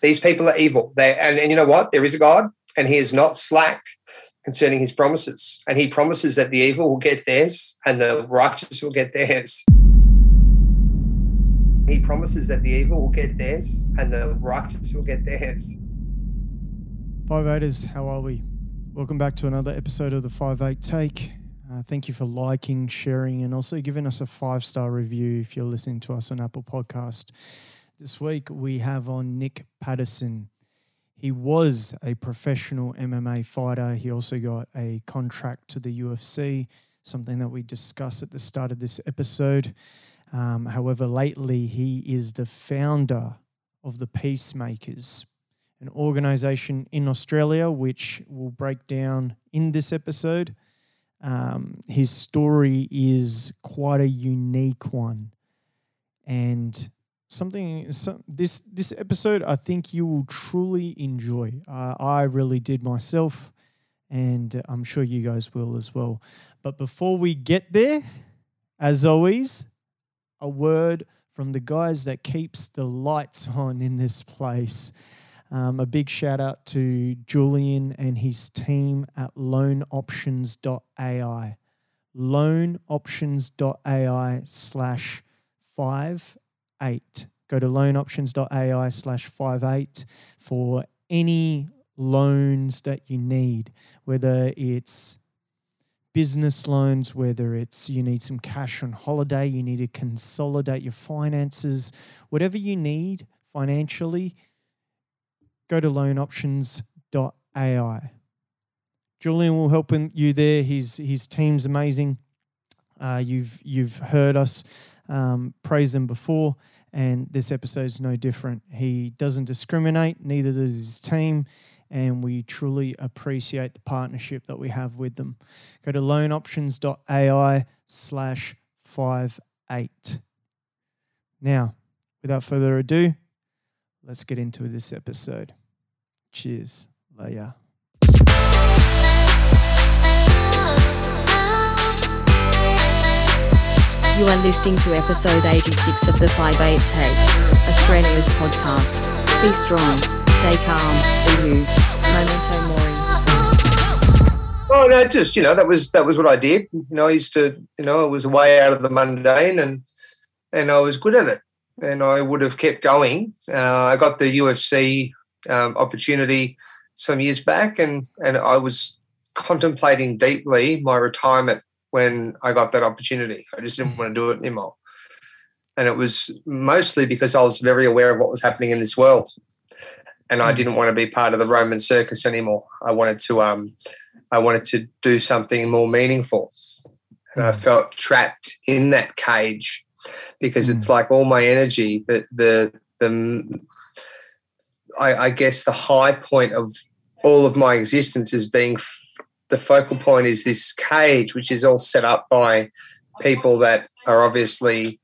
These people are evil. They and, and you know what? There is a God, and He is not slack concerning His promises. And He promises that the evil will get theirs, and the righteous will get theirs. He promises that the evil will get theirs, and the righteous will get theirs. Five Eighters, how are we? Welcome back to another episode of the Five Eight Take. Uh, thank you for liking, sharing, and also giving us a five star review if you're listening to us on Apple Podcast. This week we have on Nick Patterson. He was a professional MMA fighter. He also got a contract to the UFC, something that we discussed at the start of this episode. Um, however, lately he is the founder of the Peacemakers, an organization in Australia which we'll break down in this episode. Um, his story is quite a unique one. And something some, this this episode I think you will truly enjoy. Uh, I really did myself, and I'm sure you guys will as well. But before we get there, as always, a word from the guys that keeps the lights on in this place. Um, a big shout out to Julian and his team at loanoptions.ai. Loanoptions.ai slash five eight. Go to loanoptions.ai slash five eight for any loans that you need, whether it's business loans, whether it's you need some cash on holiday, you need to consolidate your finances, whatever you need financially, go to loanoptions.ai. Julian will help you there. His his team's amazing. Uh, you've you've heard us um, praise them before, and this episode's no different. He doesn't discriminate, neither does his team, and we truly appreciate the partnership that we have with them. Go to loanoptions.ai slash five eight. Now, without further ado, let's get into this episode. Cheers. Later. You are listening to episode 86 of the 58 Take, Australia's podcast. Be strong, stay calm, be you. Memento mori. Oh no, just you know that was that was what I did. You know, I used to you know it was a way out of the mundane, and and I was good at it, and I would have kept going. Uh, I got the UFC um, opportunity some years back, and and I was contemplating deeply my retirement when I got that opportunity. I just didn't want to do it anymore. And it was mostly because I was very aware of what was happening in this world. And I hmm. didn't want to be part of the Roman circus anymore. I wanted to um I wanted to do something more meaningful. And I hmm. felt trapped in that cage because it's hmm. like all my energy, the the the I, I guess the high point of all of my existence is being the focal point is this cage, which is all set up by people that are obviously,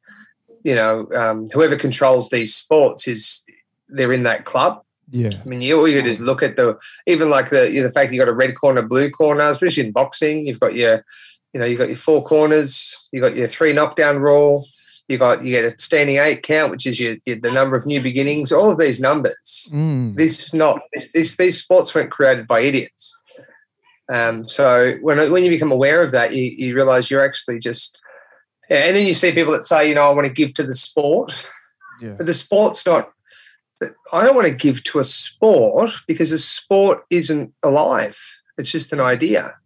you know, um, whoever controls these sports is they're in that club. Yeah, I mean, you all you to look at the even like the you know, the fact you got a red corner, blue corner, especially in boxing. You've got your, you know, you've got your four corners, you got your three knockdown rule, you got you get a standing eight count, which is your, your the number of new beginnings. All of these numbers. Mm. This not this these sports weren't created by idiots. Um, so when when you become aware of that, you, you realize you're actually just, and then you see people that say, you know, I want to give to the sport, yeah. but the sport's not. I don't want to give to a sport because a sport isn't alive. It's just an idea.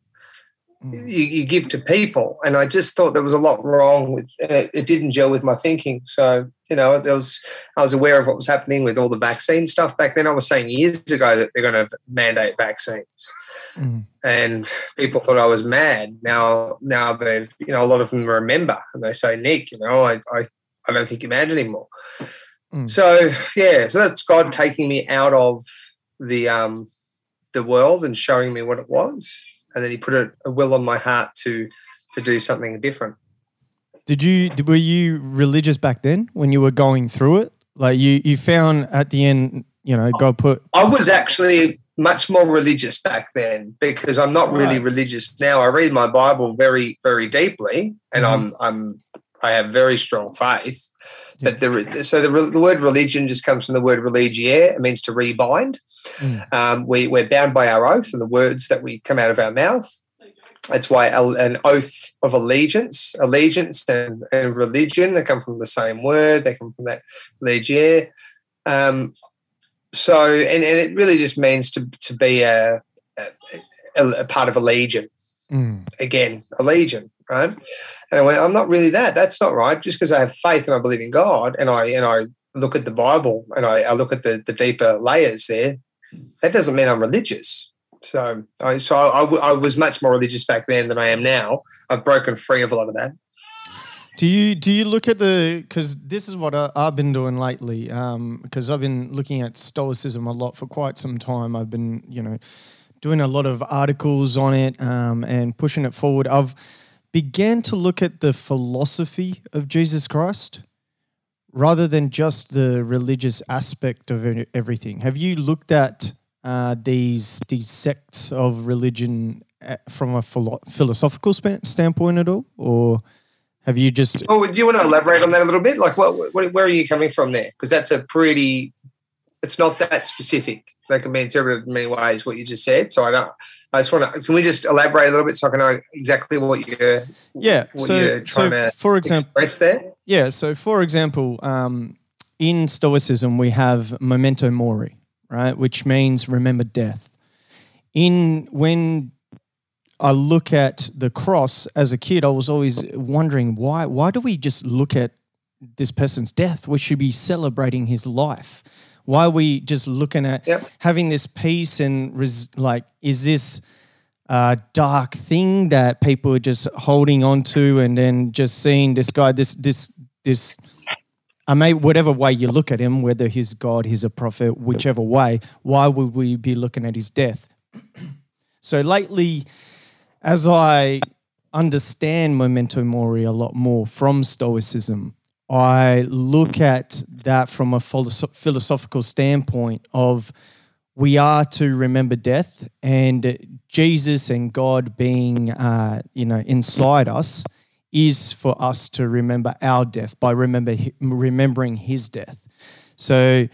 Mm. You, you, give to people, and I just thought there was a lot wrong with it. It didn't gel with my thinking. So you know, there was I was aware of what was happening with all the vaccine stuff back then. I was saying years ago that they're going to mandate vaccines Mm. And people thought I was mad. Now, now they've, you know, a lot of them remember and they say, Nick, you know, I, I, I don't think you're mad anymore. Mm. So yeah, so that's God taking me out of the um the world and showing me what it was, and then He put a, a will on my heart to to do something different. Did you were you religious back then when you were going through it? Like you you found at the end, you know, God put. I was actually much more religious back then because I'm not really right. religious now. I read my Bible very, very deeply, and mm-hmm. I'm I'm I have very strong faith. But the so the, the word religion just comes from the word religiare. It means to rebind. Mm. Um, we, we're bound by our oath and the words that we come out of our mouth. That's why an oath of allegiance, allegiance and, and religion, they come from the same word. They come from that legier. Um, so, and, and it really just means to to be a, a, a part of a legion. Mm. Again, a legion, right? And I went, I'm not really that. That's not right. Just because I have faith and I believe in God, and I and I look at the Bible and I, I look at the the deeper layers there, that doesn't mean I'm religious. So, I, so I, I, I was much more religious back then than I am now. I've broken free of a lot of that. Do you do you look at the because this is what I, have been doing lately because um, I've been looking at Stoicism a lot for quite some time. I've been you know doing a lot of articles on it um, and pushing it forward. I've began to look at the philosophy of Jesus Christ rather than just the religious aspect of everything. Have you looked at uh, these these sects of religion uh, from a philo- philosophical standpoint at all, or have you just? Oh, do you want to elaborate on that a little bit? Like, what, what where are you coming from there? Because that's a pretty. It's not that specific. That can be interpreted in many ways. What you just said. So I don't. I just want to. Can we just elaborate a little bit so I can know exactly what you're. Yeah. What so, you're trying so to for example, express there. Yeah. So for example, um, in Stoicism we have memento mori, right, which means remember death. In when I look at the cross as a kid, I was always wondering why why do we just look at this person's death? We should be celebrating his life. Why are we just looking at yep. having this peace and res- like is this a dark thing that people are just holding on to and then just seeing this guy this this this I may whatever way you look at him, whether he's God, he's a prophet, whichever way, why would we be looking at his death? so lately as I understand memento mori a lot more from Stoicism, I look at that from a philosophical standpoint of we are to remember death and Jesus and God being, uh, you know, inside us is for us to remember our death by remember remembering His death. So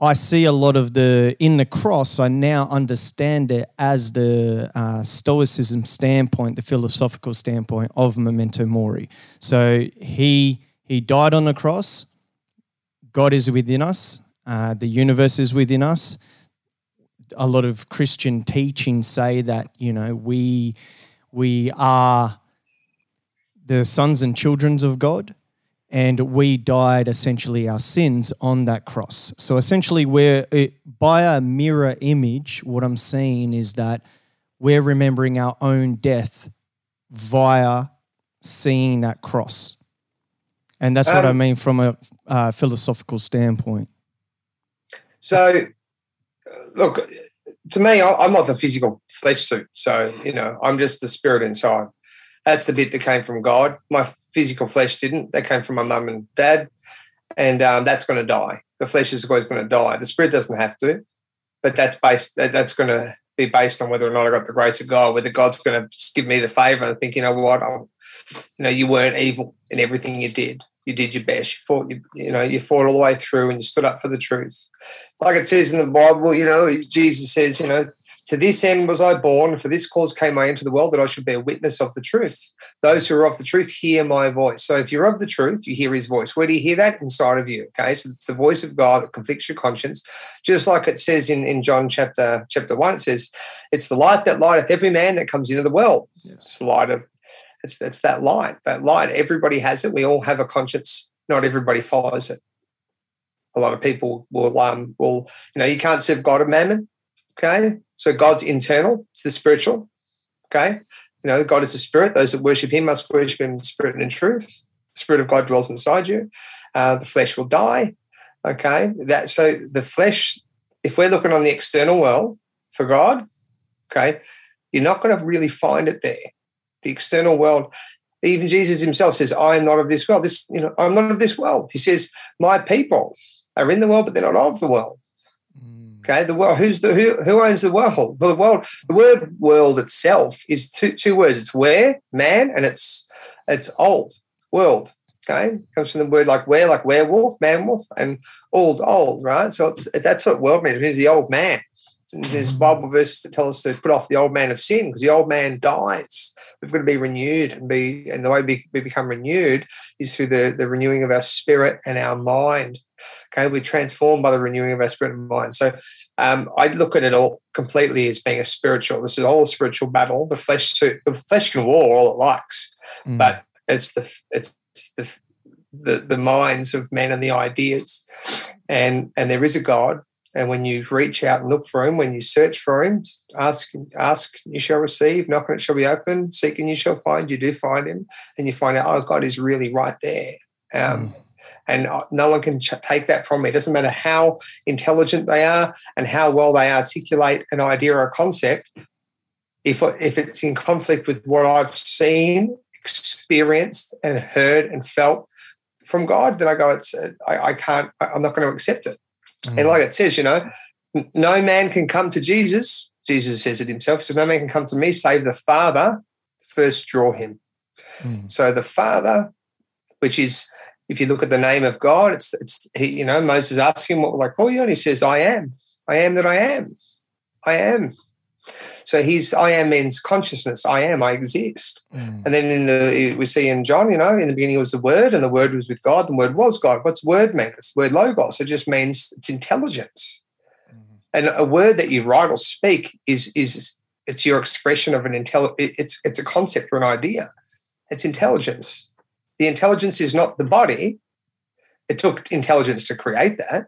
I see a lot of the in the cross. I now understand it as the uh, Stoicism standpoint, the philosophical standpoint of memento mori. So he he died on the cross. God is within us. Uh, the universe is within us. A lot of Christian teachings say that you know we we are the sons and children of God and we died essentially our sins on that cross. So essentially, we're it, by a mirror image. What I'm saying is that we're remembering our own death via seeing that cross, and that's um, what I um, mean from a uh, philosophical standpoint. So, look, to me, I'm not the physical flesh suit. So you know, I'm just the spirit inside. That's the bit that came from God. My physical flesh didn't. That came from my mum and dad, and um, that's going to die. The flesh is always going to die. The spirit doesn't have to, but that's based. That's going to be based on whether or not I got the grace of God. Whether God's going to just give me the favor and think, you know what, I'll, you know, you weren't evil in everything you did. You did your best. You fought. You, you know, you fought all the way through, and you stood up for the truth. Like it says in the Bible, you know, Jesus says, you know, to this end was I born, for this cause came I into the world, that I should bear witness of the truth. Those who are of the truth hear my voice. So if you're of the truth, you hear his voice. Where do you hear that? Inside of you. Okay. So it's the voice of God that convicts your conscience. Just like it says in, in John chapter chapter one, it says, It's the light that lighteth every man that comes into the world. Yes. It's the light of it's it's that light. That light. Everybody has it. We all have a conscience. Not everybody follows it. A lot of people will um will, you know, you can't serve God and mammon. Okay. So God's internal, it's the spiritual. Okay. You know, God is a spirit. Those that worship him must worship him in spirit and in truth. The spirit of God dwells inside you. Uh, the flesh will die. Okay. That so the flesh, if we're looking on the external world for God, okay, you're not going to really find it there. The external world, even Jesus himself says, I am not of this world. This, you know, I'm not of this world. He says, My people are in the world, but they're not of the world. Mm. Okay, the world. Who's the who? Who owns the world? Well, the world. The word "world" itself is two two words. It's where man, and it's it's old. world. Okay, comes from the word like where, like werewolf, man wolf, and old, old, right? So it's that's what world means. It means the old man. There's Bible verses that tell us to put off the old man of sin because the old man dies. We've got to be renewed and be, and the way we, we become renewed is through the, the renewing of our spirit and our mind. Okay, we're transformed by the renewing of our spirit and mind. So um, I look at it all completely as being a spiritual. This is all a spiritual battle. The flesh, to, the flesh can war all it likes, mm. but it's the it's the the, the minds of men and the ideas, and and there is a God and when you reach out and look for him, when you search for him, ask, ask, you shall receive, knock and it shall be open, seek and you shall find. You do find him, and you find out, oh, God is really right there. Um, mm. And no one can ch- take that from me. It doesn't matter how intelligent they are and how well they articulate an idea or a concept. If, if it's in conflict with what I've seen, experienced, and heard and felt from God, then I go, it's I, I can't. I'm not going to accept it. Mm. And like it says, you know, no man can come to Jesus. Jesus says it himself. So no man can come to me save the Father first draw him. Mm. So the Father, which is if you look at the name of God, it's it's he, you know, Moses asks him what will I call you? And he says, I am. I am that I am. I am. So he's I am means consciousness. I am. I exist. Mm. And then in the we see in John, you know, in the beginning was the Word, and the Word was with God. The Word was God. What's Word mean? It's the word logos. It just means it's intelligence. Mm. And a word that you write or speak is is it's your expression of an intelligence. It's it's a concept or an idea. It's intelligence. The intelligence is not the body. It took intelligence to create that,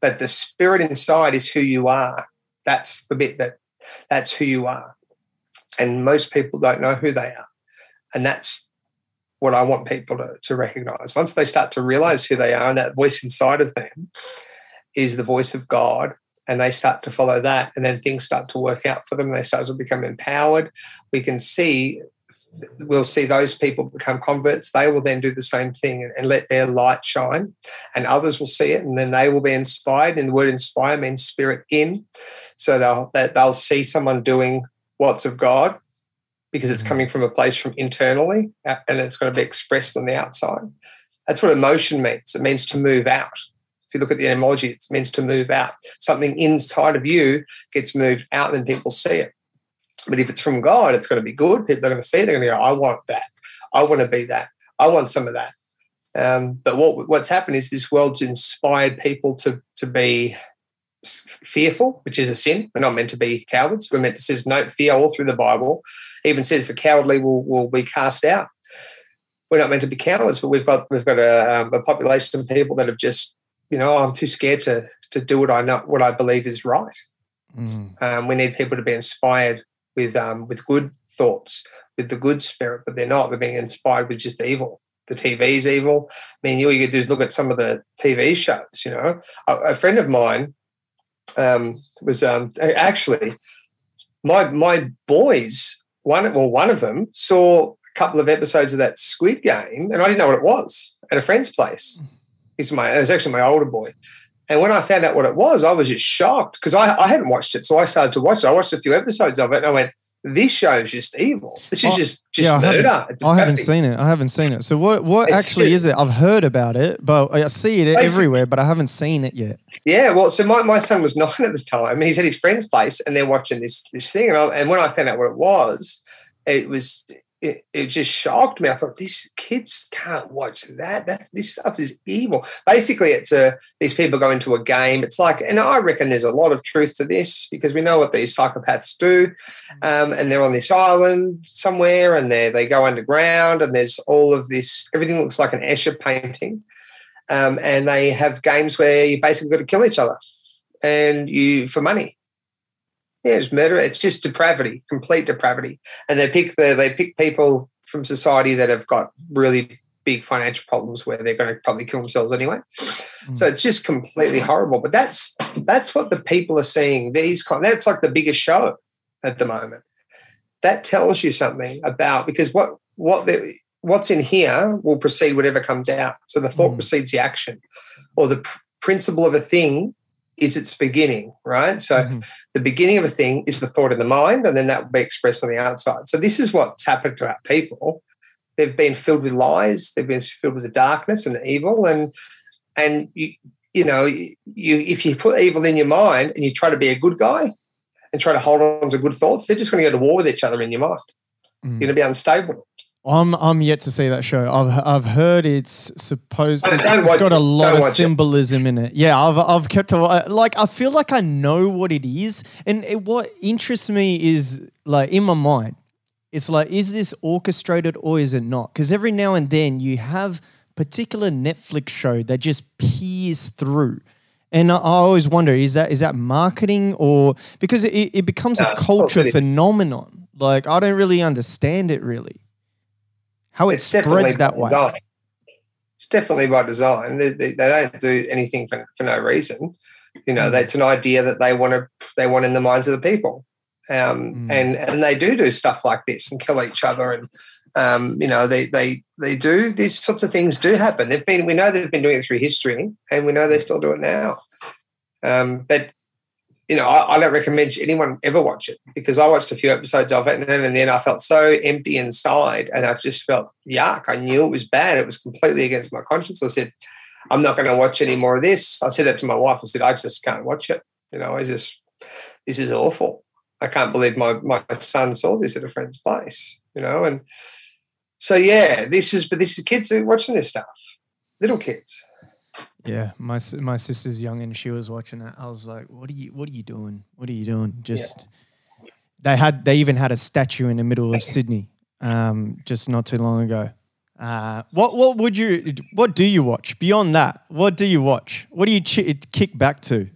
but the spirit inside is who you are. That's the bit that that's who you are. And most people don't know who they are. And that's what I want people to, to recognize. Once they start to realize who they are and that voice inside of them is the voice of God, and they start to follow that, and then things start to work out for them, they start to become empowered. We can see we'll see those people become converts. They will then do the same thing and, and, let their light shine, and others will see it, and then they will be inspired. And the word "inspire" means spirit in, so they'll they'll see someone doing what's of God because it's mm-hmm. coming from a place from internally, and it's going to be expressed on the outside. That's what emotion means. It means to move out. If you look at the etymology, it means to move out. Something inside of you gets moved out, and people see it. But if it's from God, it's going to be good. People are going to see it. They're going to go, I want that. I want to be that. I want some of that. Um, but what, what's happened is this world's inspired people to, to be fearful, which is a sin. We're not meant to be cowards. We're meant to says no fear all through the Bible. It even says the cowardly will, will be cast out. We're not meant to be cowards, but we've got we've got a, um, a population of people that have just you know I'm too scared to to do what I know what I believe is right. Mm. Um, we need people to be inspired with um, with good thoughts, with the good spirit, but they're not. They're being inspired with just evil. The TV's evil. I mean, all you could do is look at some of the TV shows. You know, a, a friend of mine um, was um, actually my my boys. One well, one of them saw a couple of episodes of that Squid Game, and I didn't know what it was at a friend's place. He's my it was actually my older boy, and when I found out what it was, I was just shocked because I, I hadn't watched it. So I started to watch it. I watched a few episodes of it and I went, this show is just evil. This is oh, just just yeah, I murder. Haven't, I haven't seen it. I haven't seen it. So what what actually is it? I've heard about it, but I see it everywhere, but I haven't seen it yet. Yeah, well, so my, my son was nine at this time. He's at his friend's place, and they're watching this this thing. And, I, and when I found out what it was, it was it, it just shocked me. I thought these kids can't watch that. That this stuff is evil. Basically, it's a these people go into a game. It's like, and I reckon there's a lot of truth to this because we know what these psychopaths do. Um, and they're on this island somewhere, and they they go underground, and there's all of this. Everything looks like an Escher painting, um, and they have games where you basically got to kill each other, and you for money. Yeah, it's murder. It's just depravity, complete depravity. And they pick the they pick people from society that have got really big financial problems where they're going to probably kill themselves anyway. Mm. So it's just completely horrible. But that's that's what the people are seeing. These that's like the biggest show at the moment. That tells you something about because what what what's in here will precede whatever comes out. So the thought mm. precedes the action, or the pr- principle of a thing is its beginning, right? So mm-hmm. the beginning of a thing is the thought in the mind, and then that will be expressed on the outside. So this is what's happened to our people. they've been filled with lies. They've been filled with the darkness and evil, and and you you know you if you put evil in your mind and you try to be a good guy and try to hold on to good thoughts, they're just going to go to war with each other in your mind. Mm. You're going to be unstable. I'm I'm yet to see that show. I've I've heard it's supposed it's, it's got a lot of symbolism it. in it. Yeah, I've I've kept a, like I feel like I know what it is, and it, what interests me is like in my mind, it's like is this orchestrated or is it not? Because every now and then you have particular Netflix show that just peers through. And I, I always wonder is that is that marketing or because it, it becomes a culture phenomenon. Like I don't really understand it really how it it's spreads that way. Design. It's definitely by design. They, they, they, don't do anything for, for no reason. You know, mm. it's an idea that they want to they want in the minds of the people, um, mm. and and they do do stuff like this and kill each other, and um, you know they they they do these sorts of things do happen. They've been we know they've been doing it through history, and we know they still do it now. Um, but you know, I, I, don't recommend anyone ever watch it because I watched a few episodes of it and then, and then I felt so empty inside and I just felt yuck. I knew it was bad. It was completely against my conscience. I said, I'm not going to watch any more of this. I said that to my wife. I said, I just can't watch it. You know, I just, this is awful. I can't believe my, my son saw this at a friend's place, you know, and so, yeah, this is, but this is kids are watching this stuff, little kids. Yeah, my my sister's young and she was watching it. I was like, "What are you? What are you doing? What are you doing?" Just yeah. they had they even had a statue in the middle of Sydney, um, just not too long ago. Uh, what what would you what do you watch beyond that? What do you watch? What do you ch- kick back to?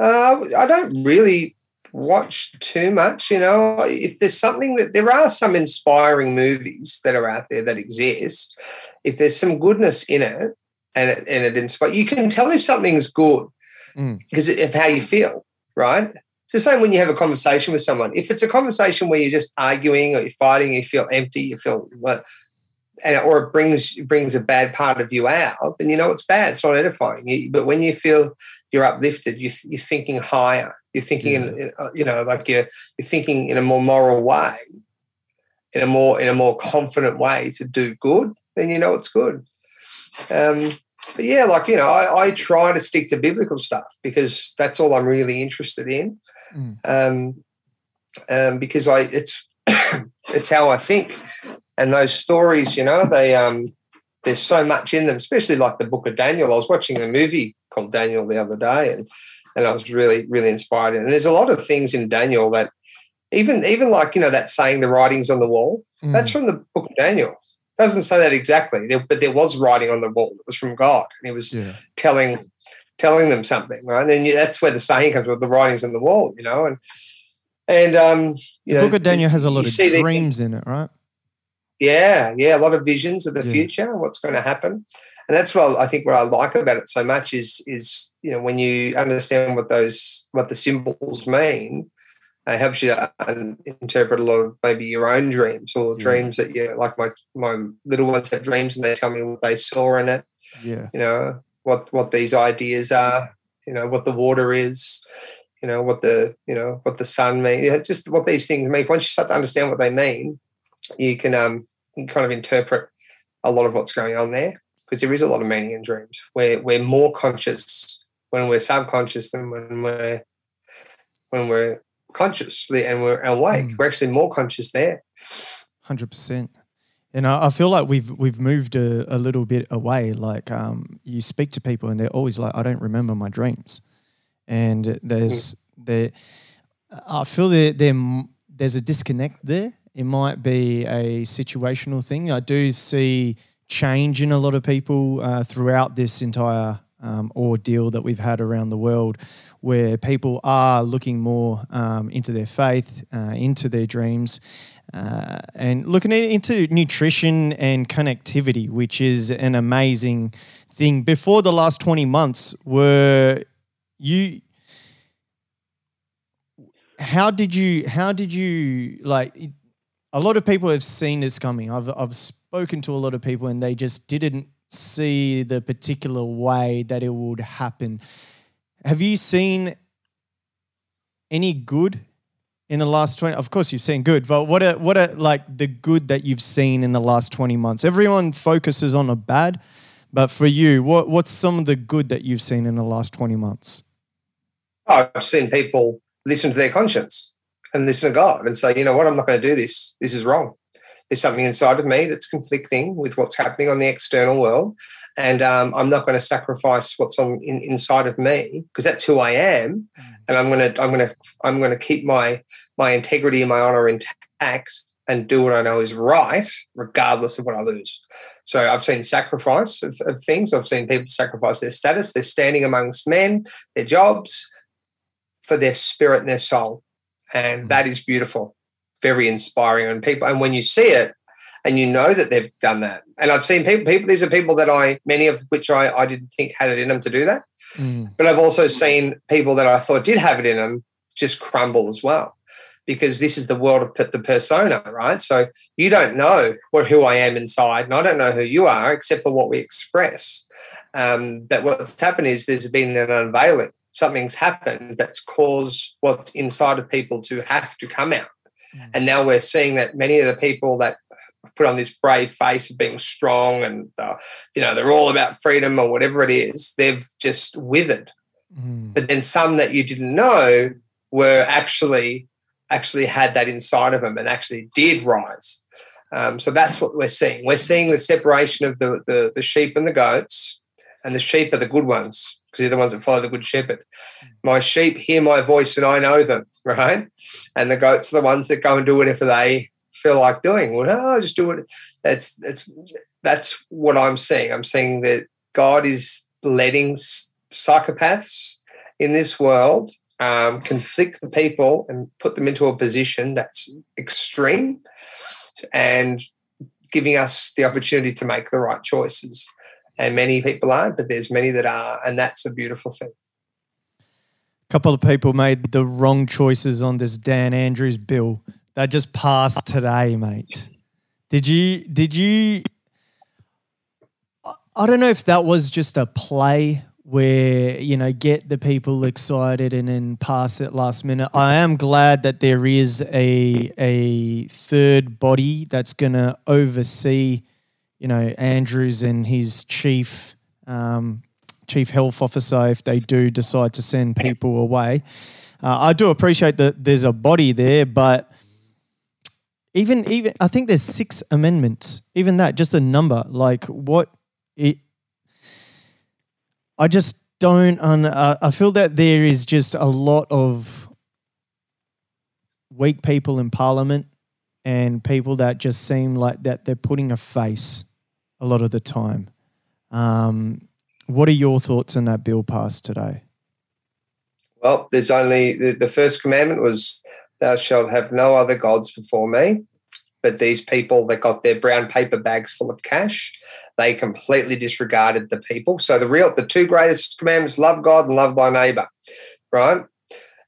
Uh, I don't really watch too much. You know, if there's something that there are some inspiring movies that are out there that exist, if there's some goodness in it, and it, and it inspires. You can tell if something's good mm. because of how you feel, right? It's the same when you have a conversation with someone. If it's a conversation where you're just arguing or you're fighting, you feel empty, you feel what, and or it brings brings a bad part of you out, then you know it's bad. It's not edifying. You, but when you feel you're uplifted, you, you're thinking higher. You're thinking, yeah. in, uh, you know, like you're you're thinking in a more moral way, in a more in a more confident way to do good. Then you know it's good. Um, but yeah, like you know, I, I, try to stick to biblical stuff because that's all I'm really interested in. Mm. Um, um, because I it's it's how I think, and those stories, you know, they um, there's so much in them, especially like the Book of Daniel. I was watching a movie called Daniel the other day, and and I was really really inspired. And there's a lot of things in Daniel that even even like you know that saying the writings on the wall. Mm. That's from the Book of Daniel doesn't say that exactly, but there was writing on the wall that was from God, and He was yeah. telling telling them something, right? And that's where the saying comes with the writings on the wall, you know. And and um, the know, Book of Daniel has a lot of dreams in it, right? Yeah, yeah, a lot of visions of the yeah. future and what's going to happen. And that's what I think what I like about it so much is is you know when you understand what those what the symbols mean, it helps you to interpret a lot of maybe your own dreams or dreams that you like my my little ones have dreams and they tell me what they saw in it. Yeah. You know what what these ideas are you know what the water is you know what the you know what the sun means just what these things mean. Once you start to understand what they mean you can um you kind of interpret a lot of what's going on there because there is a lot of meaning in dreams. We're we're more conscious when we're subconscious than when we're when we're consciously and we're awake. Mm. We're actually more conscious there. Hundred percent. And I, I, feel like we've we've moved a, a little bit away. Like um, you speak to people and they're always like, "I don't remember my dreams," and there's mm. there. I feel that there, there's a disconnect there. It might be a situational thing. I do see change in a lot of people uh, throughout this entire um, ordeal that we've had around the world, where people are looking more um, into their faith, uh, into their dreams, uh, and looking into nutrition and connectivity, which is an amazing thing. Before the last 20 months, were you how did you how did you like a lot of people have seen this coming i've i've spoken to a lot of people and they just didn't see the particular way that it would happen. Have you seen any good in the last 20 of course you've seen good but what are what are like the good that you've seen in the last 20 months? Everyone focuses on the bad but for you what what's some of the good that you've seen in the last 20 months? Oh, i've seen people listen to their conscience and listen to god and say you know what? I'm not going to do this. This is wrong. There's something inside of me that's conflicting with what's happening on the external world and um, i'm not going to sacrifice what's on in, inside of me because that's who i am. And i'm going to i'm going to i'm going to keep my my integrity and my honor intact and do what i know is right regardless of what i lose. So i've seen sacrifice of, of things. I've seen people sacrifice their status. Their standing amongst men their jobs for their spirit and their soul. And that is beautiful. Very inspiring and people. And when you see it and you know that they've done that. And i've seen people people these are people that i many of which i, I didn't think had it in them to do that. Mm. but i've also seen people that i thought did have it in them just crumble as well because this is the world of the persona right? So you don't know what who i am inside and i don't know who you are except for what we express. Um, but what's happened is there's been an unveiling. Something's happened that's caused what's inside of people to have to come out. And now we're seeing that many of the people that put on this brave face of being strong and uh, you know they're all about freedom or whatever it is they've just withered. Mm. but then some that you didn't know were actually actually had that inside of them and actually did rise. Um, so that's what we're seeing. We're seeing the separation of the, the the sheep and the goats and the sheep are the good ones because they're the ones that follow the good shepherd. My sheep hear my voice and i know them right? And the goats are the ones that go and do whatever they feel like doing. Well oh, just do it that's that's that's what i'm seeing. I'm seeing that god is letting psychopaths in this world um, conflict the people and put them into a position that's extreme and giving us the opportunity to make the right choices. And many people aren't but there's many that are and that's a beautiful thing. A couple of people made the wrong choices on this Dan Andrews bill that just passed today, mate. Did you did you I- don't know if that was just a play where, you know, get the people excited and then pass it last minute. I am glad that there is a a third body that's gonna oversee, you know, Andrews and his chief um, chief health officer if they do decide to send people away. Uh, I do appreciate that there's a body there, but even even I think there's six amendments. Even that, just a number. Like what it. I just don't. Un, uh, I feel that there is just a lot of weak people in Parliament and people that just seem like that they're putting a face a lot of the time. Um, what are your thoughts on that bill passed today? Well, there's only the, the first commandment was, Thou shalt have no other gods before me. But these people that got their brown paper bags full of cash, they completely disregarded the people. So the real, the two greatest commandments: love God and love thy neighbor. Right?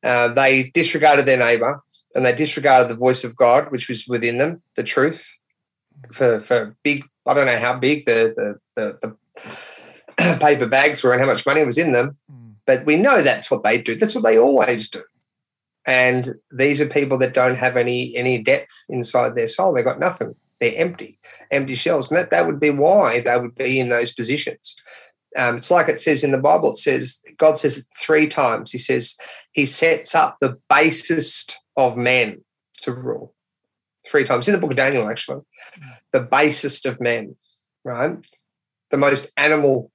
Uh, they disregarded their neighbor, and they disregarded the voice of God, which was within them, the truth. For for big, I don't know how big the the the, the paper bags were and how much money was in them, but we know that's what they do. That's what they always do. And these are people that don't have any any depth inside their soul. They've got nothing. They're empty, empty shells. And that, that would be why they would be in those positions. Um, it's like it says in the Bible, it says, God says it three times. He says, He sets up the basest of men to rule. Three times in the book of Daniel, actually. The basest of men, right? The most animal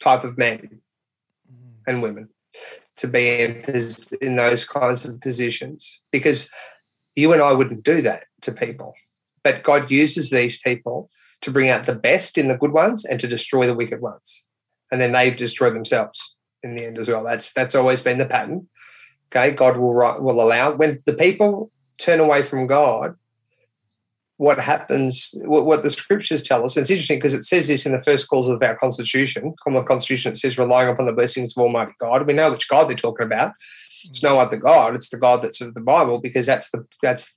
type of men and women to be in, in those kinds of positions because you and I wouldn't do that to people. But God uses these people to bring out the best in the good ones and to destroy the wicked ones. And then they destroy themselves in the end as well. That's that's always been the pattern. Okay, God will will allow when the people turn away from God. What happens? What, what the scriptures tell us. It's interesting because it says this in the first clause of our Constitution, Commonwealth Constitution. It says relying upon the blessings of Almighty God. We know which God they're talking about. It's no other God. It's the God that's of the Bible because that's the that's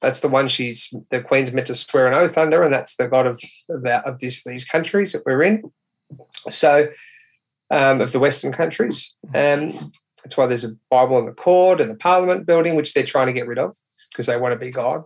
that's the one she's the Queen's meant to swear an oath under, and that's the God of of, of these countries that we're in. So, um, of the Western countries, um, That's why there's a Bible in the court and the Parliament building, which they're trying to get rid of because they want to be God.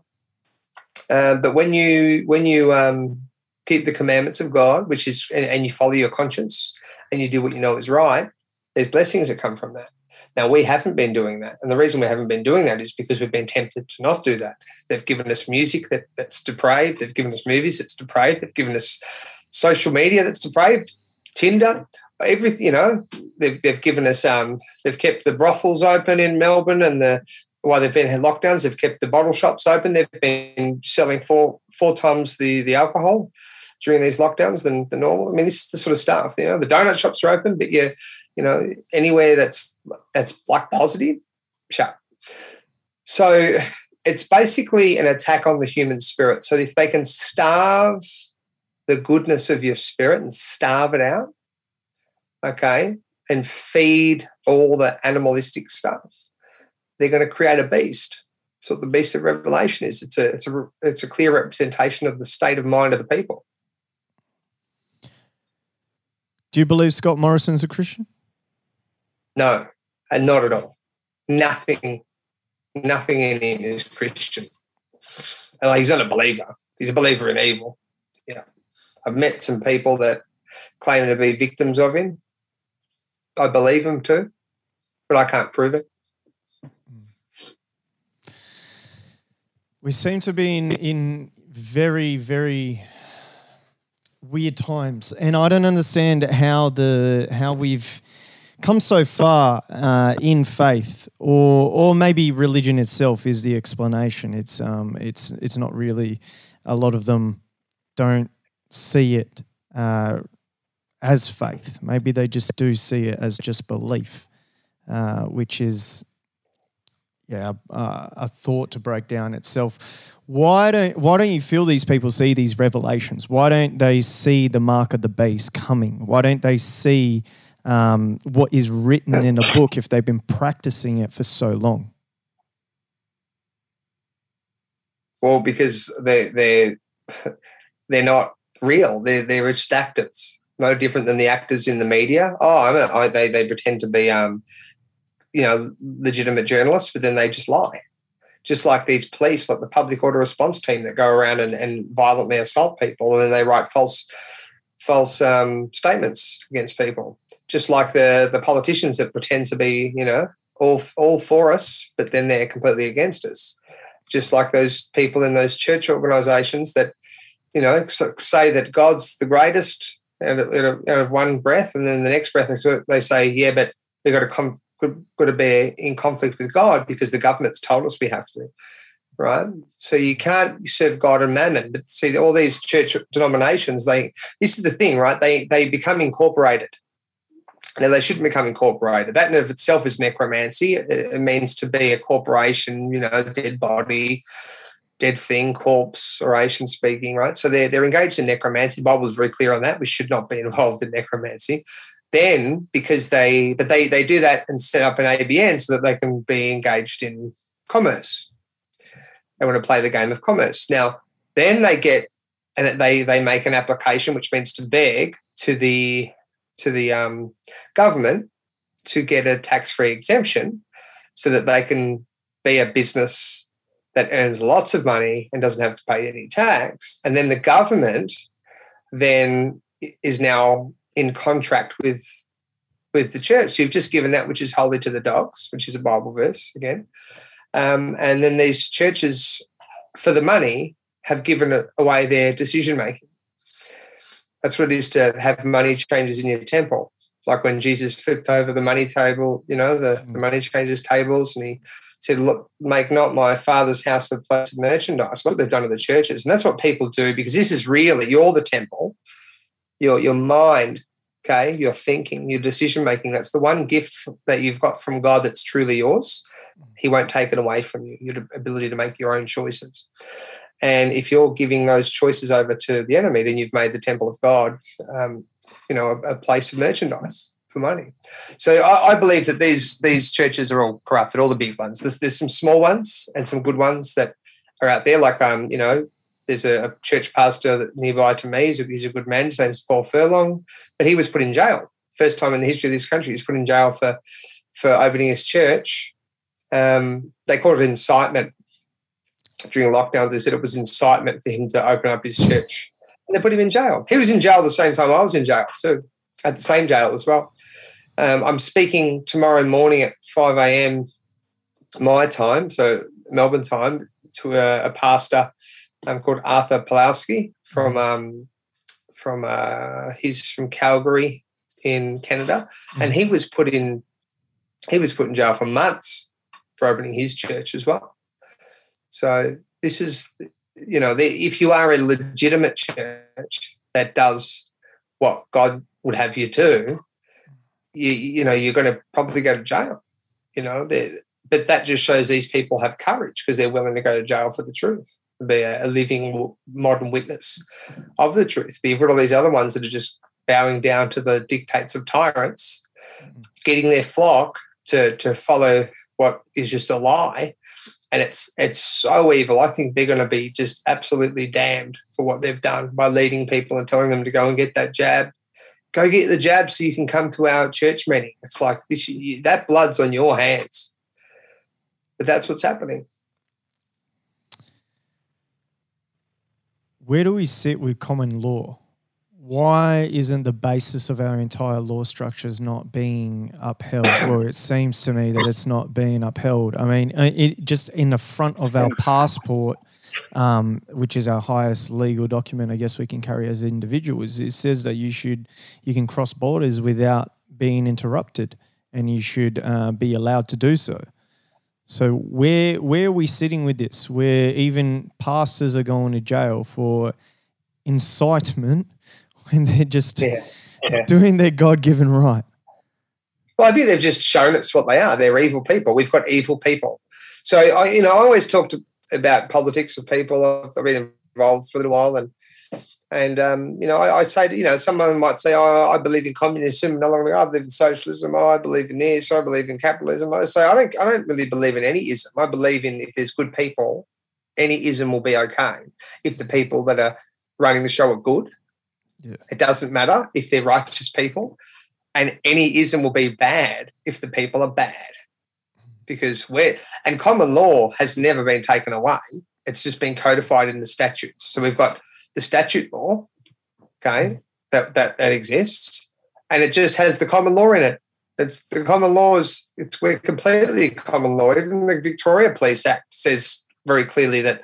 Uh, but when you when you um, keep the commandments of God, which is and, and you follow your conscience and you do what you know is right, there's blessings that come from that. Now, we haven't been doing that. And the reason we haven't been doing that is because we've been tempted to not do that. They've given us music that, that's depraved. They've given us movies that's depraved. They've given us social media that's depraved, Tinder, everything, you know, they've, they've given us, um, they've kept the brothels open in Melbourne and the, while they've been had lockdowns, they've kept the bottle shops open. They've been selling four, four times the, the alcohol during these lockdowns than the normal. I mean, this is the sort of stuff, you know, the donut shops are open, but you you know, anywhere that's that's like positive, shut. So it's basically an attack on the human spirit. So if they can starve the goodness of your spirit and starve it out, okay, and feed all the animalistic stuff, they're going to create a beast. So what the beast of Revelation is. It's a it's a it's a clear representation of the state of mind of the people. Do you believe Scott Morrison's a Christian? No, and not at all. Nothing, nothing in him is Christian. And he's not a believer. He's a believer in evil. Yeah. I've met some people that claim to be victims of him. I believe them too, but I can't prove it. We seem to be in, in very, very weird times, and I don't understand how the how we've come so far uh, in faith, or or maybe religion itself is the explanation. It's um it's it's not really. A lot of them don't see it uh, as faith. Maybe they just do see it as just belief, uh, which is yeah uh, a thought to break down itself. Why don't why don't you feel these people see these revelations? Why don't they see the mark of the beast coming? Why don't they see um, what is written in a book if they've been practicing it for so long? Well, because they they they're not real. They're they're just actors. No different than the actors in the media. Oh, I, mean, I they they pretend to be um, you know, legitimate journalists, but then they just lie. Just like these police, like the public order response team that go around and, and violently assault people, and then they write false false um, statements against people, just like the the politicians that pretend to be, you know, all all for us, but then they're completely against us. Just like those people in those church organisations that, you know, say that God's the greatest out of, out of one breath, and then the next breath they say, yeah, but we've got to come, got to be in conflict with God because the government's told us we have to right? So you can't serve God and mammon. But see, all these church denominations, they this is the thing, right? They they become incorporated. Now they shouldn't become incorporated. That in of itself is necromancy. It, it means to be a corporation, you know, dead body, dead thing, corpse, oration speaking, right? So they're they're engaged in necromancy. The Bible is very clear on that. We should not be involved in necromancy. Then, because they, but they they do that and set up an ABN so that they can be engaged in commerce, they want to play the game of commerce. Now, then they get and they they make an application, which means to beg to the to the um, government to get a tax free exemption, so that they can be a business that earns lots of money and doesn't have to pay any tax. And then the government then is now in contract with with the church. So you've just given that which is holy to the dogs, which is a Bible verse again. Um, and then these churches, for the money, have given away their decision making. That's what it is to have money changers in your temple. Like when Jesus flipped over the money table, you know, the, the money changers tables, and he said, Look, make not my father's house a place of merchandise. What they've done to the churches. And that's what people do because this is really, you're the temple, your, your mind, okay, your thinking, your decision making. That's the one gift that you've got from God that's truly yours. He won't take it away from you, your ability to make your own choices. And if you're giving those choices over to the enemy, then you've made the temple of God, um, you know, a, a, place of merchandise for money. So I, I, believe that these these churches are all corrupted, all the big ones. There's, there's some small ones and some good ones that are out there. Like um, you know, there's a, church pastor nearby to me. He's a, he's a good man. His name's Paul Furlong, but he was put in jail. First time in the history of this country, he's put in jail for for opening his church. Um, they called it incitement during lockdowns. They said it was incitement for him to open up his church. And they put him in jail. He was in jail the same time I was in jail too, at the same jail as well. Um, I'm speaking tomorrow morning at 5 a.m. my time, so Melbourne time, to a, a pastor um, called Arthur Pawlowski from um, from uh, he's from Calgary in Canada, and he was put in he was put in jail for months for opening his church as well. So this is you know the, if you are a legitimate church that does what God would have you do, you you know you're going to probably go to jail. You know, but that just shows these people have courage because they're willing to go to jail for the truth be a, living modern witness of the truth. But you've got all these other ones that are just bowing down to the dictates of tyrants, mm-hmm. getting their flock to to follow what is just a lie. And it's it's so evil. I think they're going to be just absolutely damned for what they've done by leading people and telling them to go and get that jab. Go get the jab so you can come to our church meeting. It's like this, that blood's on your hands. But that's what's happening. Where do we sit with common law? Why isn't the basis of our entire law structures not being upheld? or it seems to me that it's not being upheld. I mean, uh, it just in the front of our passport, um, which is our highest legal document, I guess we can carry as individuals. It says that you should you can cross borders without being interrupted, and you should uh, be allowed to do so. So where where are we sitting with this? Where even pastors are going to jail for incitement when they're just yeah, yeah. doing their God given right. Well, I think they've just shown us what they are. They're evil people. We've got evil people. So I, you know, I always talk to, about politics with people. I've been involved for a little while, and and um, you know, I, I, say, you know, someone might say, "Oh, I believe in communism," and I'm "I believe in socialism." Oh, I believe in this. I believe in capitalism. I say, I don't, I don't really believe in any ism. I believe in if there's good people, any ism will be okay. If the people that are running the show are good, yeah. it doesn't matter if they're righteous people, and any ism will be bad if the people are bad, because we're and common law has never been taken away. It's just been codified in the statutes. So we've got the statute law, okay, that, that, that exists, and it just has the common law in it. It's the common law is it's we're completely common law. Even the Victoria Police Act says very clearly that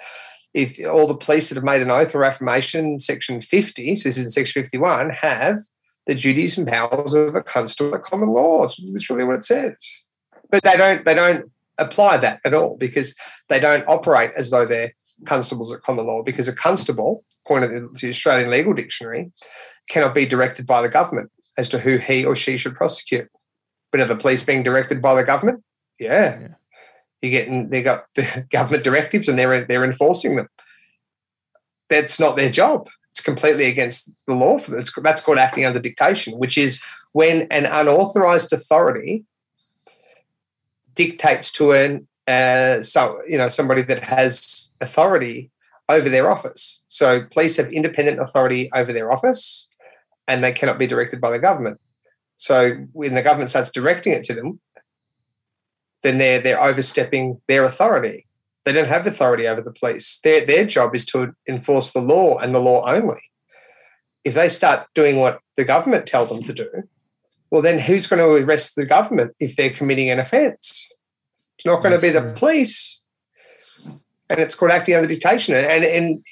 if all the police that have made an oath or affirmation, section 50, so this is in section 51, have the duties and powers of a constable of common law. It's literally what it says. But they don't they don't apply that at all because they don't operate as though they're constables at common law because a constable, according to the Australian Legal Dictionary, cannot be directed by the government as to who he or she should prosecute. But are the police being directed by the government? Yeah. yeah. You're getting they got the government directives and they're they're enforcing them. That's not their job. It's completely against the law for them. It's, that's called acting under dictation, which is when an unauthorized authority dictates to an uh, so you know somebody that has authority over their office. So police have independent authority over their office, and they cannot be directed by the government. So when the government starts directing it to them, then they're they're overstepping their authority. They don't have authority over the police. Their their job is to enforce the law and the law only. If they start doing what the government tell them to do, well, then who's going to arrest the government if they're committing an offence? It's not going to be the police. And it's called acting under dictation. And, and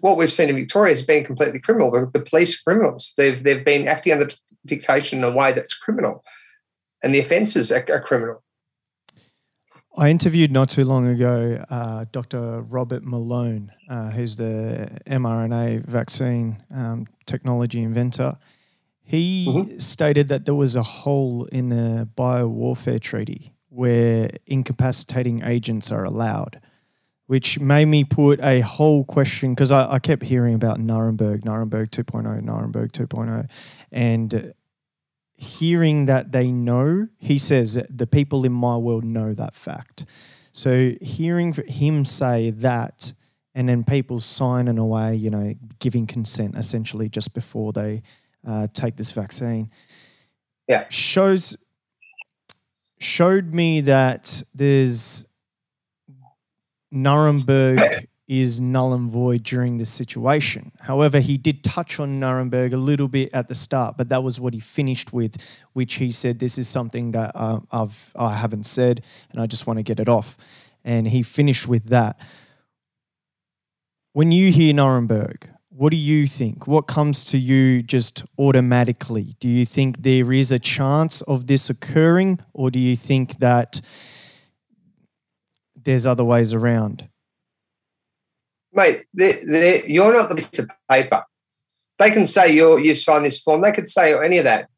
what we've seen in Victoria has been completely criminal. The, the police criminals. They've, they've been acting under dictation in a way that's criminal. And the offences are, are criminal. I interviewed not too long ago uh, Dr. Robert Malone, uh, who's the mRNA vaccine um, technology inventor. He mm-hmm. stated that there was a hole in the biowarfare treaty where incapacitating agents are allowed, which made me put a whole question because I, I, kept hearing about Nuremberg, Nuremberg 2.0, Nuremberg 2.0, and hearing that they know, he says the people in my world know that fact. So hearing him say that, and then people signing away, you know, giving consent essentially just before they uh, take this vaccine, yeah, shows showed me that there's Nuremberg is null and void during this situation. However, he did touch on Nuremberg a little bit at the start, but that was what he finished with, which he said, "This is something that uh, I've I haven't said, and I just want to get it off." And he finished with that. When you hear Nuremberg, what do you think? What comes to you just automatically? Do you think there is a chance of this occurring, or do you think that there's other ways around? mate, they're, they're, you're not the piece of paper. They can say you're you've signed this form. They could say any of that.